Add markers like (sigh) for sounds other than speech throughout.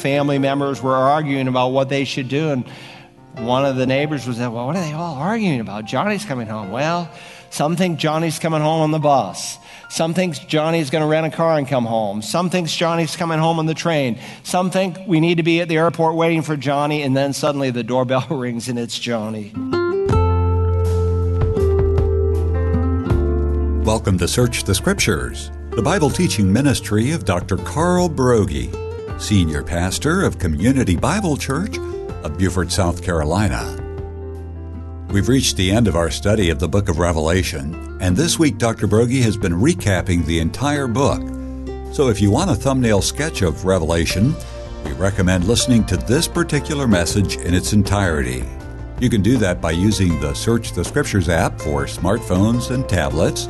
family members were arguing about what they should do. And one of the neighbors was like, Well, what are they all arguing about? Johnny's coming home. Well, some think Johnny's coming home on the bus. Some think Johnny's going to rent a car and come home. Some think Johnny's coming home on the train. Some think we need to be at the airport waiting for Johnny, and then suddenly the doorbell (laughs) rings and it's Johnny. Welcome to Search the Scriptures, the Bible teaching ministry of Dr. Carl Broggi, Senior Pastor of Community Bible Church of Beaufort, South Carolina. We've reached the end of our study of the book of Revelation, and this week Dr. Broggi has been recapping the entire book. So if you want a thumbnail sketch of Revelation, we recommend listening to this particular message in its entirety. You can do that by using the Search the Scriptures app for smartphones and tablets,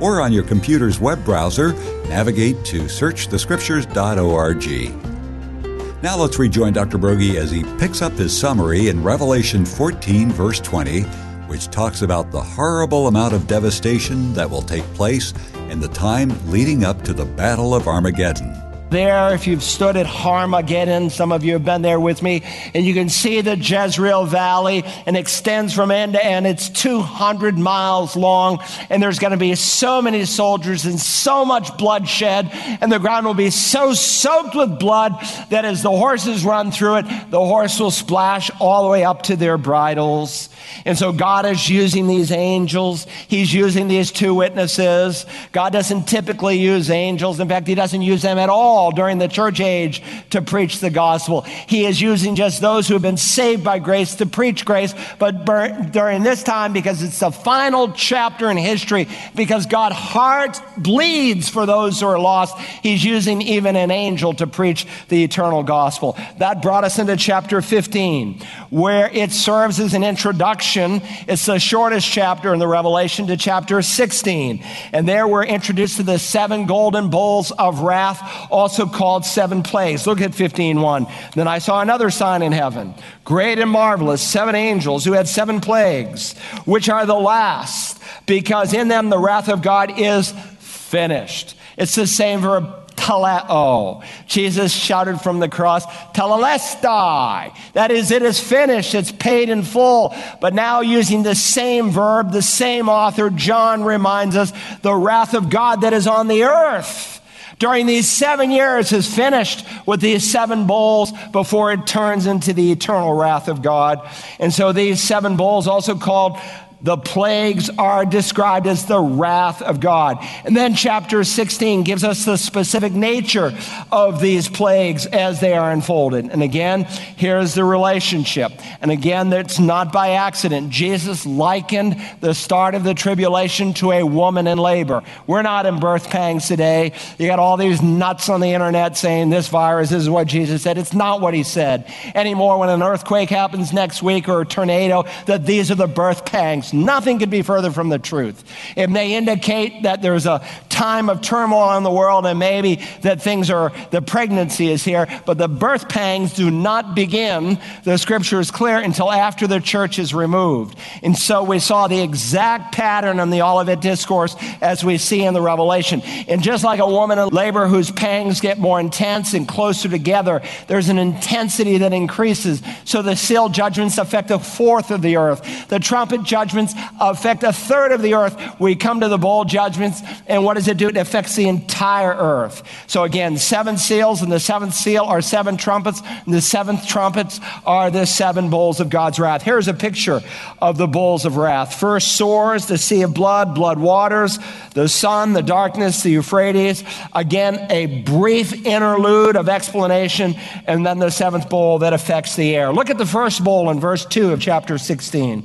or on your computer's web browser, navigate to searchthescriptures.org. Now let's rejoin Dr. Broggi as he picks up his summary in Revelation 14, verse 20, which talks about the horrible amount of devastation that will take place in the time leading up to the Battle of Armageddon there, if you've stood at Armageddon, some of you have been there with me, and you can see the Jezreel Valley and extends from end to end. It's 200 miles long, and there's going to be so many soldiers and so much bloodshed, and the ground will be so soaked with blood that as the horses run through it, the horse will splash all the way up to their bridles. And so God is using these angels. He's using these two witnesses. God doesn't typically use angels. In fact, He doesn't use them at all during the church age to preach the gospel. He is using just those who have been saved by grace to preach grace. But during this time, because it's the final chapter in history, because God heart bleeds for those who are lost, He's using even an angel to preach the eternal gospel. That brought us into chapter 15, where it serves as an introduction. It's the shortest chapter in the Revelation to chapter 16. And there we're introduced to the seven golden bowls of wrath, also called seven plagues. Look at 15:1. Then I saw another sign in heaven, great and marvelous, seven angels who had seven plagues, which are the last, because in them the wrath of God is finished. It's the same verb teleo. Jesus shouted from the cross, tetelestai. That is, it is finished, it's paid in full. But now, using the same verb, the same author, John reminds us the wrath of God that is on the earth during these seven years is finished with these seven bowls before it turns into the eternal wrath of God. And so these seven bowls, also called the plagues are described as the wrath of God. And then chapter 16 gives us the specific nature of these plagues as they are unfolded. And again, here's the relationship. And again, it's not by accident. Jesus likened the start of the tribulation to a woman in labor. We're not in birth pangs today. You got all these nuts on the internet saying this virus this is what Jesus said. It's not what he said. Anymore, when an earthquake happens next week or a tornado, that these are the birth pangs. Nothing could be further from the truth. It may indicate that there's a time of turmoil in the world and maybe that things are, the pregnancy is here, but the birth pangs do not begin, the scripture is clear, until after the church is removed. And so we saw the exact pattern in the Olivet Discourse as we see in the Revelation. And just like a woman in labor whose pangs get more intense and closer together, there's an intensity that increases. So the seal judgments affect a fourth of the earth. The trumpet judgments judgments affect a third of the earth. We come to the bowl judgments, and what does it do? It affects the entire earth. So again, seven seals, and the seventh seal are seven trumpets, and the seventh trumpets are the seven bowls of God's wrath. Here's a picture of the bowls of wrath. First sores the sea of blood, blood waters, the sun, the darkness, the Euphrates. Again, a brief interlude of explanation, and then the seventh bowl that affects the air. Look at the first bowl in verse 2 of chapter 16.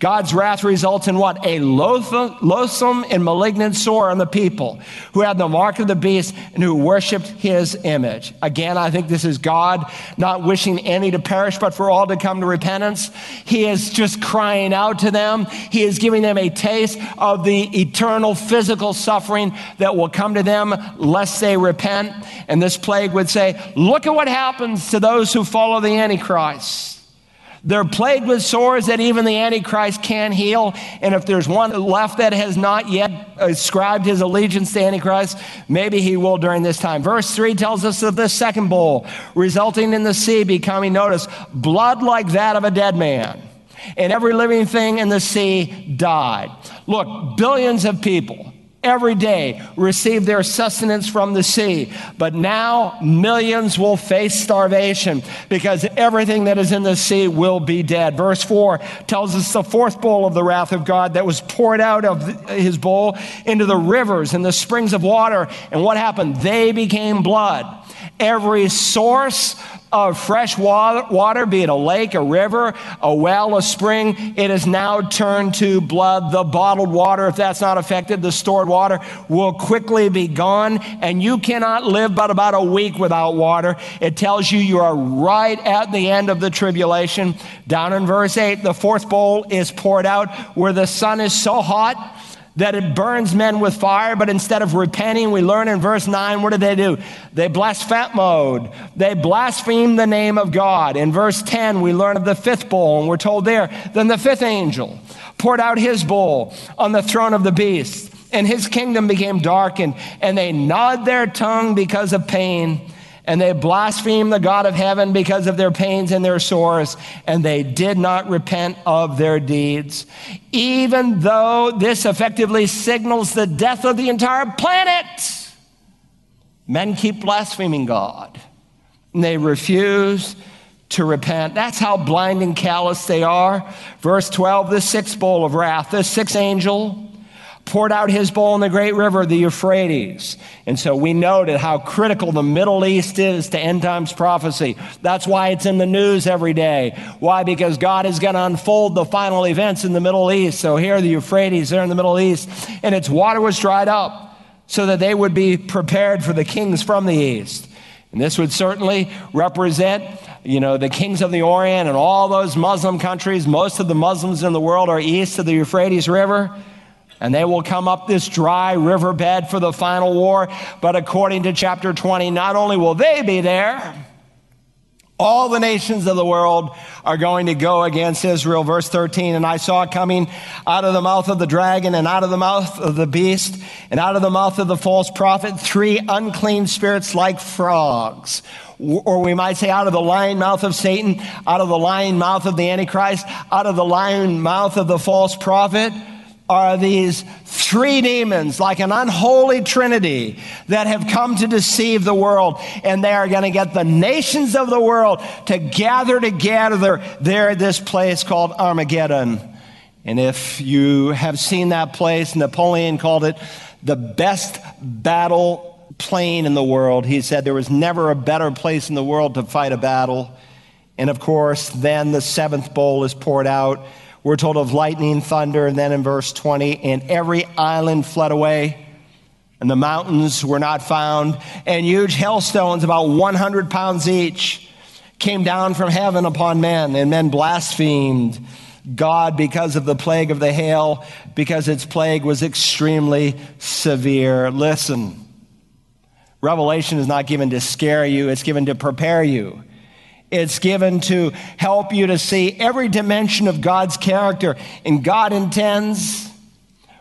God's wrath results in what? A loathsome and malignant sore on the people who had the mark of the beast and who worshiped his image. Again, I think this is God not wishing any to perish, but for all to come to repentance. He is just crying out to them. He is giving them a taste of the eternal physical suffering that will come to them lest they repent. And this plague would say, look at what happens to those who follow the Antichrist. They're plagued with sores that even the Antichrist can't heal. And if there's one left that has not yet ascribed his allegiance to Antichrist, maybe he will during this time. Verse 3 tells us of the second bowl, resulting in the sea becoming, notice, blood like that of a dead man. And every living thing in the sea died. Look, billions of people every day receive their sustenance from the sea. But now millions will face starvation because everything that is in the sea will be dead. Verse 4 tells us the fourth bowl of the wrath of God that was poured out of his bowl into the rivers and the springs of water. And what happened? They became blood. Every source of fresh water, be it a lake, a river, a well, a spring, it is now turned to blood. The bottled water, if that's not affected, the stored water will quickly be gone, and you cannot live but about a week without water. It tells you you are right at the end of the tribulation. Down in verse 8, the fourth bowl is poured out where the sun is so hot that it burns men with fire, but instead of repenting, we learn in verse 9, what do they do? They blaspheme. They blaspheme the name of God. In verse 10, we learn of the fifth bowl, and we're told there, then the fifth angel poured out his bowl on the throne of the beast, and his kingdom became darkened, and they gnawed their tongue because of pain and they blasphemed the God of heaven because of their pains and their sores, and they did not repent of their deeds. Even though this effectively signals the death of the entire planet, men keep blaspheming God. And they refuse to repent. That's how blind and callous they are. Verse 12, the sixth bowl of wrath, the sixth angel poured out his bowl in the great river, the Euphrates. And so we noted how critical the Middle East is to end times prophecy. That's why it's in the news every day. Why? Because God is going to unfold the final events in the Middle East. So here, the Euphrates, they're in the Middle East, and its water was dried up so that they would be prepared for the kings from the east. And this would certainly represent, you know, the kings of the Orient and all those Muslim countries. Most of the Muslims in the world are east of the Euphrates River and they will come up this dry riverbed for the final war. But according to chapter 20, not only will they be there, all the nations of the world are going to go against Israel. Verse 13, and I saw coming out of the mouth of the dragon and out of the mouth of the beast and out of the mouth of the false prophet three unclean spirits like frogs. Or we might say out of the lion mouth of Satan, out of the lion mouth of the Antichrist, out of the lion mouth of the false prophet are these three demons, like an unholy trinity, that have come to deceive the world. And they are going to get the nations of the world to gather together there at this place called Armageddon. And if you have seen that place, Napoleon called it the best battle plain in the world. He said there was never a better place in the world to fight a battle. And of course, then the seventh bowl is poured out we're told of lightning, thunder, and then in verse 20, and every island fled away, and the mountains were not found, and huge hailstones, about 100 pounds each, came down from heaven upon men, and men blasphemed God because of the plague of the hail, because its plague was extremely severe. Listen, Revelation is not given to scare you, it's given to prepare you. It's given to help you to see every dimension of God's character. And God intends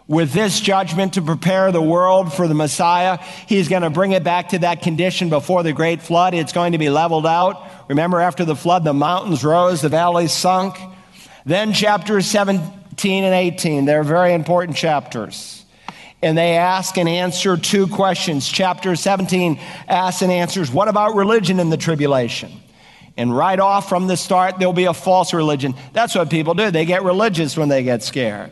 with this judgment to prepare the world for the Messiah. He's going to bring it back to that condition before the great flood. It's going to be leveled out. Remember, after the flood, the mountains rose, the valleys sunk. Then, chapters 17 and 18, they're very important chapters. And they ask and answer two questions. Chapter 17 asks and answers, What about religion in the tribulation? And right off from the start, there'll be a false religion. That's what people do. They get religious when they get scared.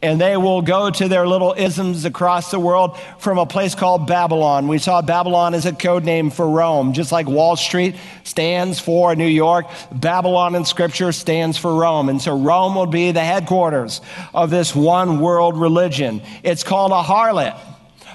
And they will go to their little isms across the world from a place called Babylon. We saw Babylon as a code name for Rome, just like Wall Street stands for New York. Babylon in Scripture stands for Rome. And so Rome will be the headquarters of this one world religion. It's called a harlot.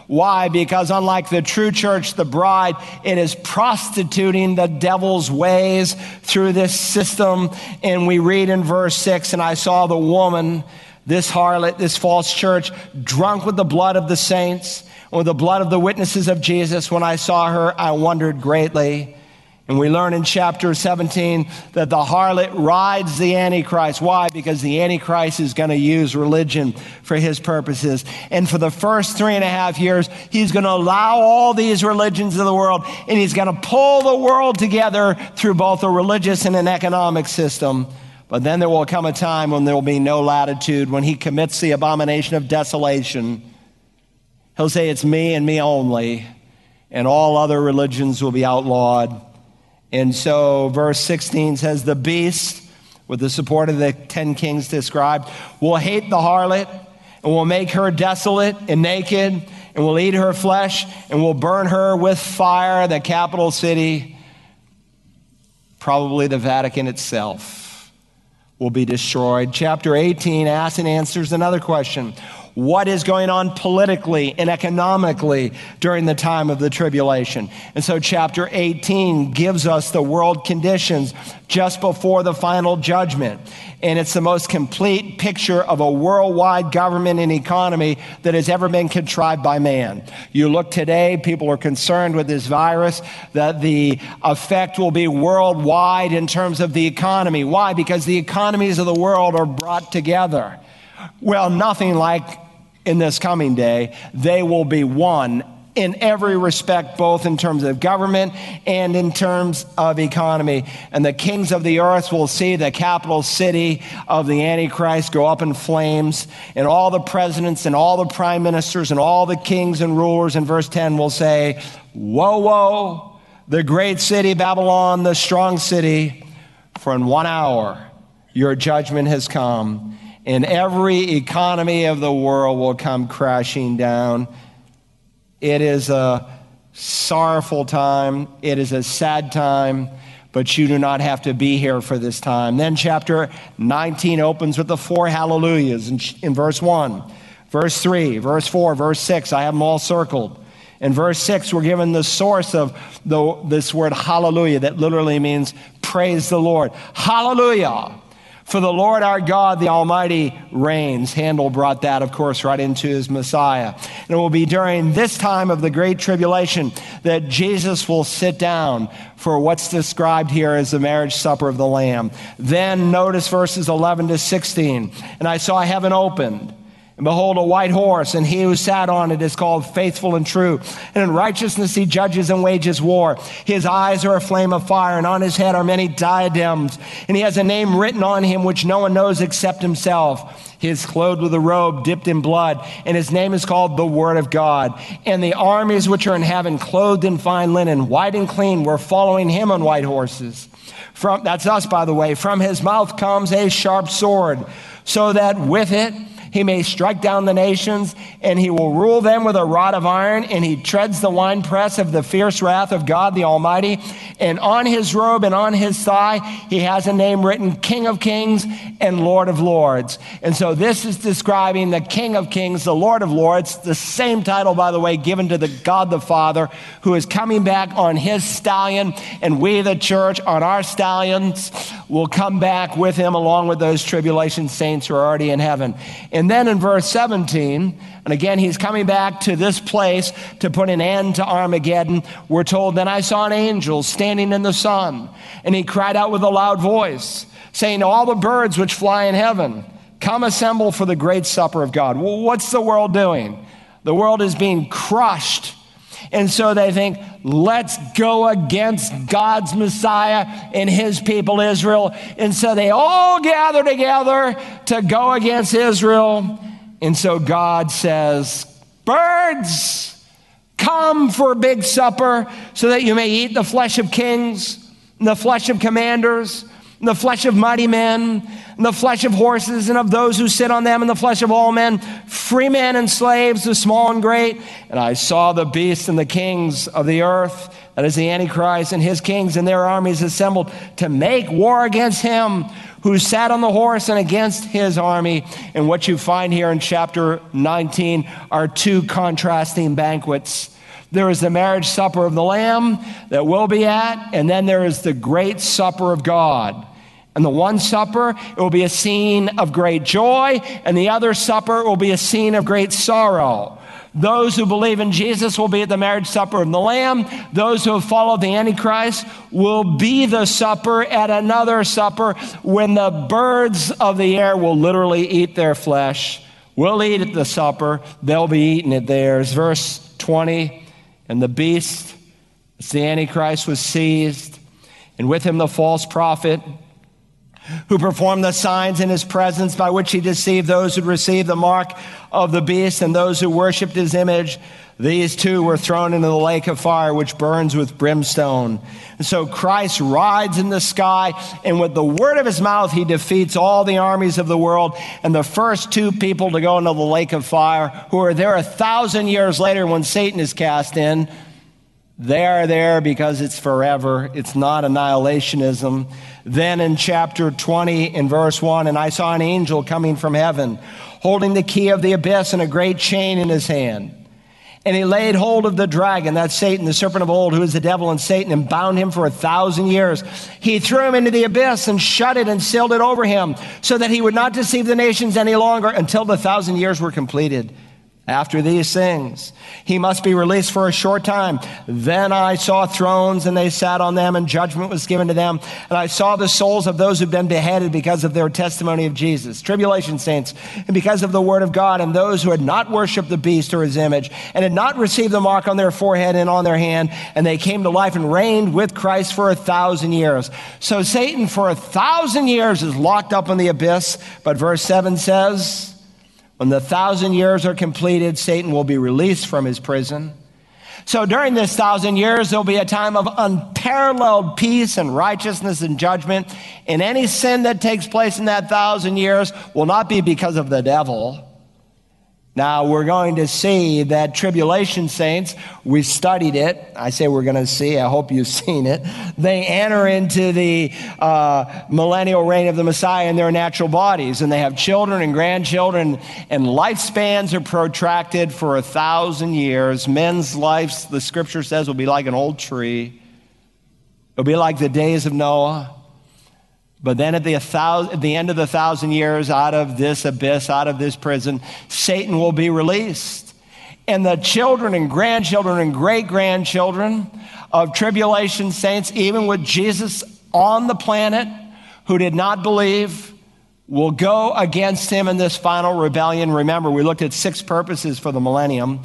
Why? Because unlike the true church, the bride, it is prostituting the devil's ways through this system. And we read in verse 6 And I saw the woman, this harlot, this false church, drunk with the blood of the saints, or the blood of the witnesses of Jesus. When I saw her, I wondered greatly. And we learn in chapter 17 that the harlot rides the Antichrist. Why? Because the Antichrist is going to use religion for his purposes. And for the first three and a half years, he's going to allow all these religions of the world, and he's going to pull the world together through both a religious and an economic system. But then there will come a time when there will be no latitude, when he commits the abomination of desolation. He'll say, It's me and me only, and all other religions will be outlawed. And so, verse 16 says, The beast, with the support of the ten kings described, will hate the harlot and will make her desolate and naked and will eat her flesh and will burn her with fire, the capital city, probably the Vatican itself, will be destroyed. Chapter 18 asks and answers another question what is going on politically and economically during the time of the tribulation. And so, chapter 18 gives us the world conditions just before the final judgment. And it's the most complete picture of a worldwide government and economy that has ever been contrived by man. You look today, people are concerned with this virus, that the effect will be worldwide in terms of the economy. Why? Because the economies of the world are brought together. Well, nothing like in this coming day, they will be one in every respect, both in terms of government and in terms of economy. And the kings of the earth will see the capital city of the Antichrist go up in flames, and all the presidents and all the prime ministers and all the kings and rulers in verse 10 will say, Woe, woe, the great city Babylon, the strong city, for in one hour your judgment has come and every economy of the world will come crashing down. It is a sorrowful time, it is a sad time, but you do not have to be here for this time. Then, chapter 19 opens with the four hallelujahs in, in verse 1, verse 3, verse 4, verse 6. I have them all circled. In verse 6, we're given the source of the, this word hallelujah that literally means praise the Lord. Hallelujah. For the Lord our God, the Almighty, reigns. Handel brought that, of course, right into his Messiah. And it will be during this time of the Great Tribulation that Jesus will sit down for what's described here as the marriage supper of the Lamb. Then notice verses 11 to 16. And I saw heaven opened and behold, a white horse, and he who sat on it is called faithful and true. And in righteousness he judges and wages war. His eyes are a flame of fire, and on his head are many diadems. And he has a name written on him which no one knows except himself. He is clothed with a robe dipped in blood, and his name is called the Word of God. And the armies which are in heaven, clothed in fine linen, white and clean, were following him on white horses. From, that's us, by the way. From his mouth comes a sharp sword, so that with it, he may strike down the nations, and he will rule them with a rod of iron, and he treads the winepress of the fierce wrath of God the Almighty. And on his robe and on his thigh, he has a name written King of Kings and Lord of Lords. And so this is describing the King of Kings, the Lord of Lords, the same title, by the way, given to the God the Father, who is coming back on his stallion, and we, the church, on our stallions, will come back with him along with those tribulation saints who are already in heaven. And then in verse 17, and again, he's coming back to this place to put an end to Armageddon. We're told, Then I saw an angel standing in the sun, and he cried out with a loud voice, saying, All the birds which fly in heaven, come assemble for the great supper of God. Well, what's the world doing? The world is being crushed. And so they think, let's go against God's Messiah and his people Israel. And so they all gather together to go against Israel. And so God says, Birds, come for a big supper so that you may eat the flesh of kings, the flesh of commanders, the flesh of mighty men, and the flesh of horses and of those who sit on them, and the flesh of all men, free men and slaves, the small and great. And I saw the beasts and the kings of the earth, that is the Antichrist, and his kings and their armies assembled to make war against him who sat on the horse and against his army. And what you find here in chapter 19 are two contrasting banquets. There is the marriage supper of the Lamb that we'll be at, and then there is the great supper of God. And the one supper, it will be a scene of great joy, and the other supper will be a scene of great sorrow. Those who believe in Jesus will be at the marriage supper of the Lamb. Those who have followed the Antichrist will be the supper at another supper when the birds of the air will literally eat their flesh. We'll eat at the supper, they'll be eating at theirs. Verse 20 And the beast, the Antichrist, was seized, and with him the false prophet who performed the signs in his presence by which he deceived those who received the mark of the beast and those who worshiped his image. These two were thrown into the lake of fire, which burns with brimstone. And so Christ rides in the sky, and with the word of his mouth, he defeats all the armies of the world. And the first two people to go into the lake of fire, who are there a thousand years later when Satan is cast in, they are there because it's forever. It's not annihilationism. Then in chapter 20, in verse 1, and I saw an angel coming from heaven, holding the key of the abyss and a great chain in his hand. And he laid hold of the dragon, that's Satan, the serpent of old, who is the devil and Satan, and bound him for a thousand years. He threw him into the abyss and shut it and sealed it over him, so that he would not deceive the nations any longer until the thousand years were completed. After these things, he must be released for a short time. Then I saw thrones and they sat on them and judgment was given to them. And I saw the souls of those who've been beheaded because of their testimony of Jesus, tribulation saints, and because of the word of God and those who had not worshiped the beast or his image and had not received the mark on their forehead and on their hand. And they came to life and reigned with Christ for a thousand years. So Satan for a thousand years is locked up in the abyss. But verse seven says, when the thousand years are completed, Satan will be released from his prison. So during this thousand years, there'll be a time of unparalleled peace and righteousness and judgment. And any sin that takes place in that thousand years will not be because of the devil. Now, we're going to see that tribulation saints, we studied it. I say we're going to see, I hope you've (laughs) seen it. They enter into the uh, millennial reign of the Messiah in their natural bodies, and they have children and grandchildren, and lifespans are protracted for a thousand years. Men's lives, the scripture says, will be like an old tree, it'll be like the days of Noah. But then at the, at the end of the thousand years, out of this abyss, out of this prison, Satan will be released. And the children and grandchildren and great grandchildren of tribulation saints, even with Jesus on the planet, who did not believe, will go against him in this final rebellion. Remember, we looked at six purposes for the millennium.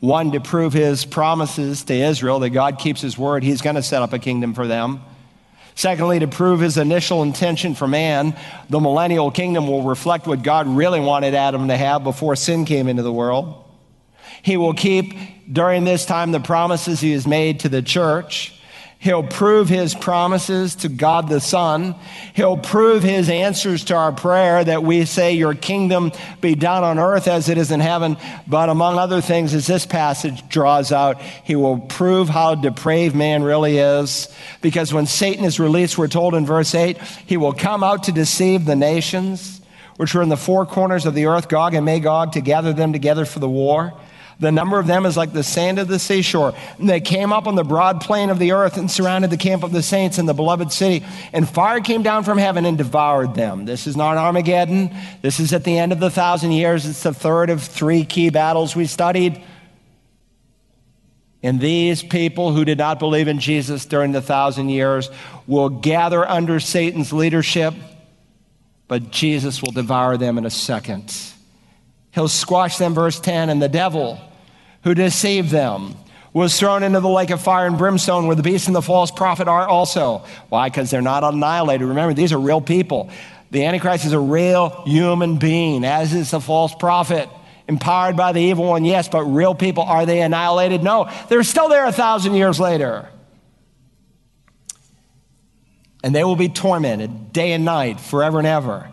One, to prove his promises to Israel that God keeps his word, he's going to set up a kingdom for them. Secondly, to prove his initial intention for man, the millennial kingdom will reflect what God really wanted Adam to have before sin came into the world. He will keep during this time the promises he has made to the church. He'll prove his promises to God the Son. He'll prove his answers to our prayer that we say, Your kingdom be done on earth as it is in heaven. But among other things, as this passage draws out, he will prove how depraved man really is. Because when Satan is released, we're told in verse 8, he will come out to deceive the nations, which are in the four corners of the earth, Gog and Magog, to gather them together for the war. The number of them is like the sand of the seashore. And they came up on the broad plain of the earth and surrounded the camp of the saints in the beloved city. And fire came down from heaven and devoured them. This is not Armageddon. This is at the end of the thousand years. It's the third of three key battles we studied. And these people who did not believe in Jesus during the thousand years will gather under Satan's leadership, but Jesus will devour them in a second. He'll squash them, verse 10, and the devil who deceived them was thrown into the lake of fire and brimstone where the beast and the false prophet are also. Why? Because they're not annihilated. Remember, these are real people. The Antichrist is a real human being, as is the false prophet. Empowered by the evil one, yes, but real people, are they annihilated? No. They're still there a thousand years later. And they will be tormented day and night, forever and ever.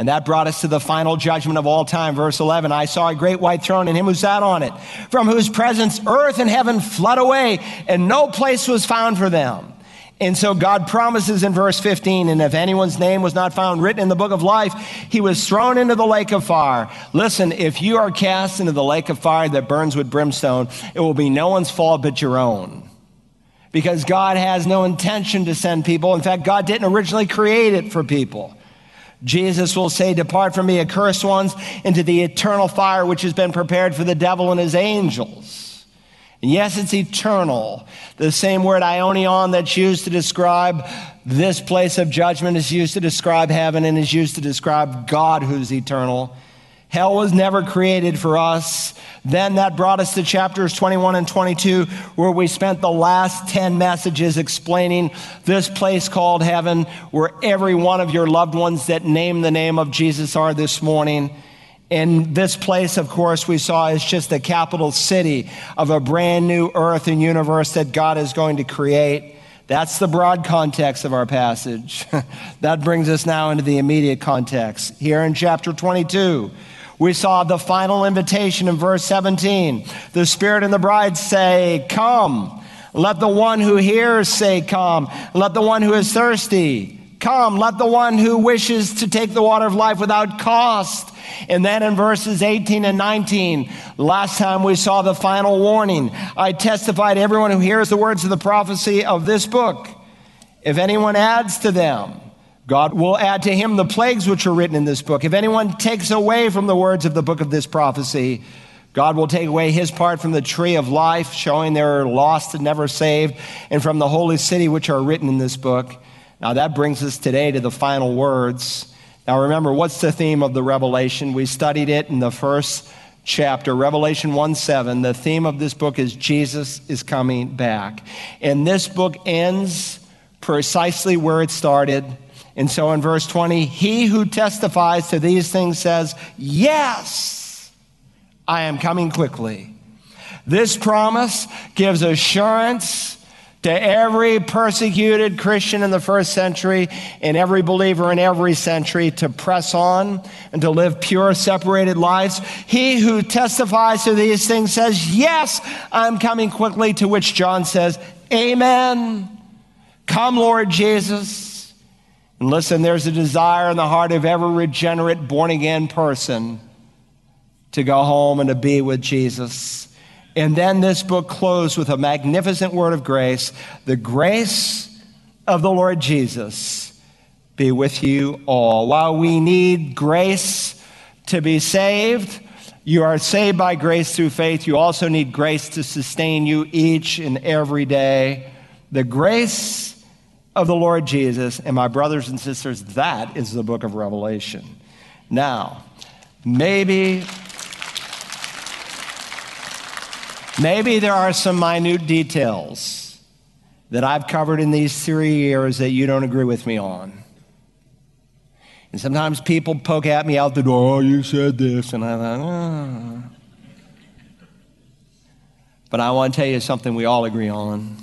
And that brought us to the final judgment of all time. Verse 11 I saw a great white throne and him who sat on it, from whose presence earth and heaven fled away, and no place was found for them. And so God promises in verse 15, and if anyone's name was not found written in the book of life, he was thrown into the lake of fire. Listen, if you are cast into the lake of fire that burns with brimstone, it will be no one's fault but your own. Because God has no intention to send people. In fact, God didn't originally create it for people. Jesus will say, Depart from me, accursed ones, into the eternal fire which has been prepared for the devil and his angels. And yes, it's eternal. The same word aionion that's used to describe this place of judgment is used to describe heaven and is used to describe God who's eternal. Hell was never created for us. Then that brought us to chapters 21 and 22, where we spent the last 10 messages explaining this place called heaven, where every one of your loved ones that name the name of Jesus are this morning. And this place, of course, we saw is just the capital city of a brand new earth and universe that God is going to create. That's the broad context of our passage. (laughs) that brings us now into the immediate context. Here in chapter 22, we saw the final invitation in verse 17. The Spirit and the bride say, Come. Let the one who hears say, Come. Let the one who is thirsty come. Let the one who wishes to take the water of life without cost. And then in verses 18 and 19, last time we saw the final warning. I testify to everyone who hears the words of the prophecy of this book. If anyone adds to them, God will add to him the plagues which are written in this book. If anyone takes away from the words of the book of this prophecy, God will take away his part from the tree of life, showing they're lost and never saved, and from the holy city which are written in this book. Now that brings us today to the final words. Now remember, what's the theme of the Revelation? We studied it in the first chapter, Revelation 1 7. The theme of this book is Jesus is coming back. And this book ends precisely where it started and so in verse 20, he who testifies to these things says, Yes, I am coming quickly. This promise gives assurance to every persecuted Christian in the first century and every believer in every century to press on and to live pure, separated lives. He who testifies to these things says, Yes, I'm coming quickly, to which John says, Amen. Come, Lord Jesus. And listen, there's a desire in the heart of every regenerate, born again person to go home and to be with Jesus. And then this book closed with a magnificent word of grace the grace of the Lord Jesus be with you all. While we need grace to be saved, you are saved by grace through faith. You also need grace to sustain you each and every day. The grace of the Lord Jesus. And my brothers and sisters, that is the book of Revelation. Now, maybe. Maybe there are some minute details that I've covered in these three years that you don't agree with me on. And sometimes people poke at me out the door, oh, you said this, and I thought, oh. But I want to tell you something we all agree on.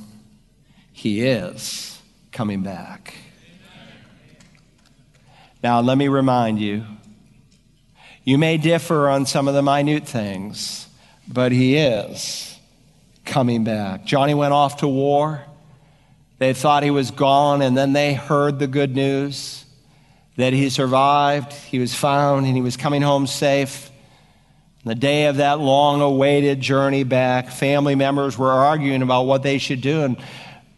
He is coming back. Now, let me remind you you may differ on some of the minute things, but he is coming back. Johnny went off to war. They thought he was gone, and then they heard the good news that he survived, he was found, and he was coming home safe. The day of that long awaited journey back, family members were arguing about what they should do. And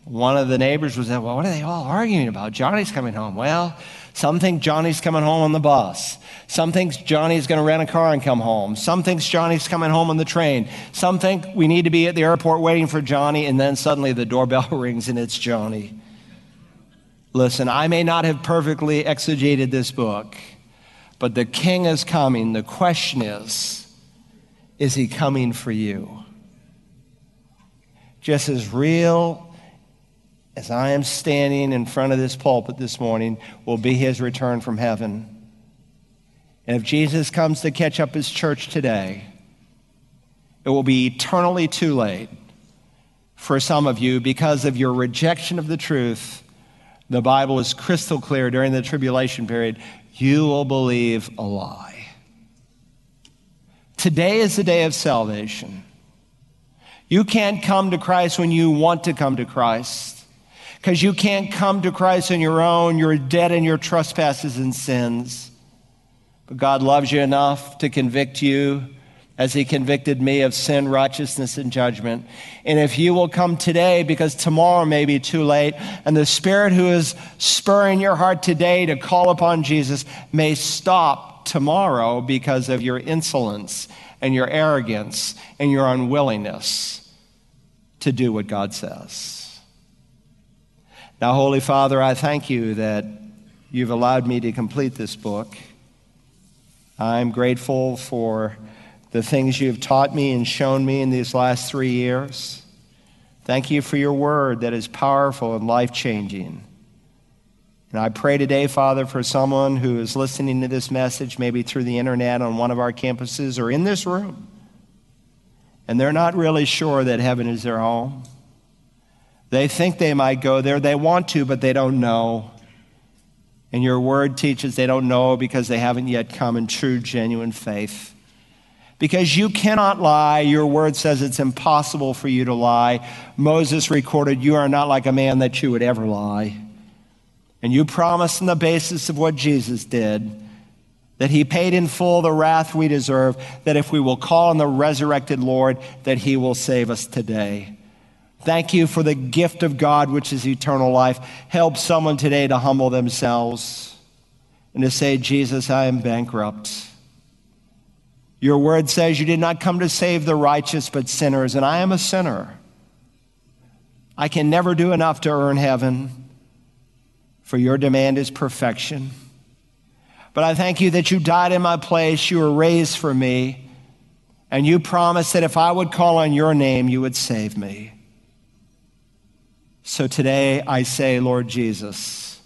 one of the neighbors was like, Well, what are they all arguing about? Johnny's coming home. Well, some think Johnny's coming home on the bus. Some think Johnny's going to rent a car and come home. Some think Johnny's coming home on the train. Some think we need to be at the airport waiting for Johnny, and then suddenly the doorbell (laughs) rings and it's Johnny. Listen, I may not have perfectly exegeted this book, but the king is coming. The question is, is he coming for you? Just as real as I am standing in front of this pulpit this morning, will be his return from heaven. And if Jesus comes to catch up his church today, it will be eternally too late for some of you because of your rejection of the truth. The Bible is crystal clear during the tribulation period. You will believe a lie. Today is the day of salvation. You can't come to Christ when you want to come to Christ because you can't come to Christ on your own. You're dead in your trespasses and sins. But God loves you enough to convict you as he convicted me of sin, righteousness, and judgment. And if you will come today, because tomorrow may be too late, and the Spirit who is spurring your heart today to call upon Jesus may stop tomorrow because of your insolence and your arrogance and your unwillingness to do what God says. Now, Holy Father, I thank you that you've allowed me to complete this book. I'm grateful for the things you've taught me and shown me in these last three years. Thank you for your word that is powerful and life changing. And I pray today, Father, for someone who is listening to this message, maybe through the internet on one of our campuses or in this room, and they're not really sure that heaven is their home. They think they might go there. They want to, but they don't know. And your word teaches they don't know because they haven't yet come in true, genuine faith because you cannot lie. Your word says it's impossible for you to lie. Moses recorded, You are not like a man that you would ever lie. And you promise on the basis of what Jesus did that he paid in full the wrath we deserve, that if we will call on the resurrected Lord, that he will save us today. Thank you for the gift of God, which is eternal life. Help someone today to humble themselves and to say, Jesus, I am bankrupt. Your word says you did not come to save the righteous, but sinners, and I am a sinner. I can never do enough to earn heaven, for your demand is perfection. But I thank you that you died in my place, you were raised for me, and you promised that if I would call on your name, you would save me. So today I say, Lord Jesus,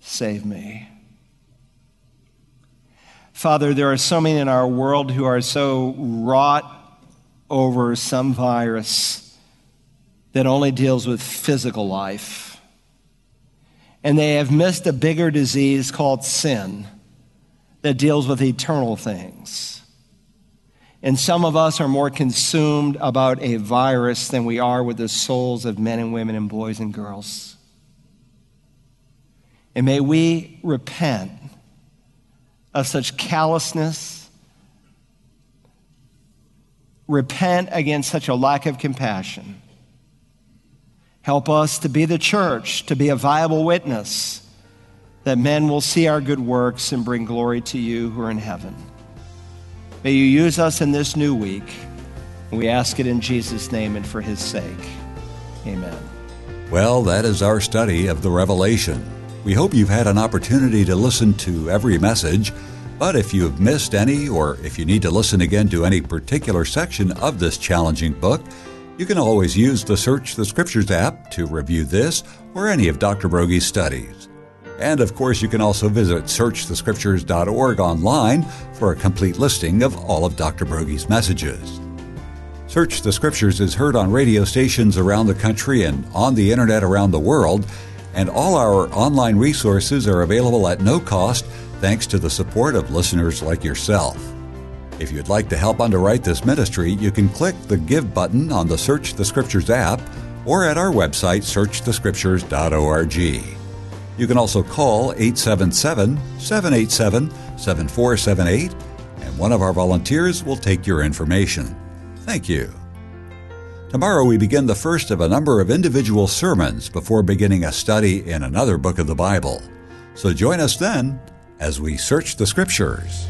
save me. Father, there are so many in our world who are so wrought over some virus that only deals with physical life. And they have missed a bigger disease called sin that deals with eternal things. And some of us are more consumed about a virus than we are with the souls of men and women and boys and girls. And may we repent of such callousness, repent against such a lack of compassion. Help us to be the church, to be a viable witness, that men will see our good works and bring glory to you who are in heaven. May you use us in this new week. We ask it in Jesus' name and for his sake. Amen. Well, that is our study of the Revelation. We hope you've had an opportunity to listen to every message, but if you've missed any or if you need to listen again to any particular section of this challenging book, you can always use the Search the Scriptures app to review this or any of Dr. Broggi's studies. And of course, you can also visit searchthescriptures.org online for a complete listing of all of Dr. Broggi's messages. Search the Scriptures is heard on radio stations around the country and on the internet around the world and all our online resources are available at no cost thanks to the support of listeners like yourself. If you'd like to help underwrite this ministry, you can click the Give button on the Search the Scriptures app or at our website, searchthescriptures.org. You can also call 877 787 7478, and one of our volunteers will take your information. Thank you. Tomorrow we begin the first of a number of individual sermons before beginning a study in another book of the Bible. So join us then as we search the Scriptures.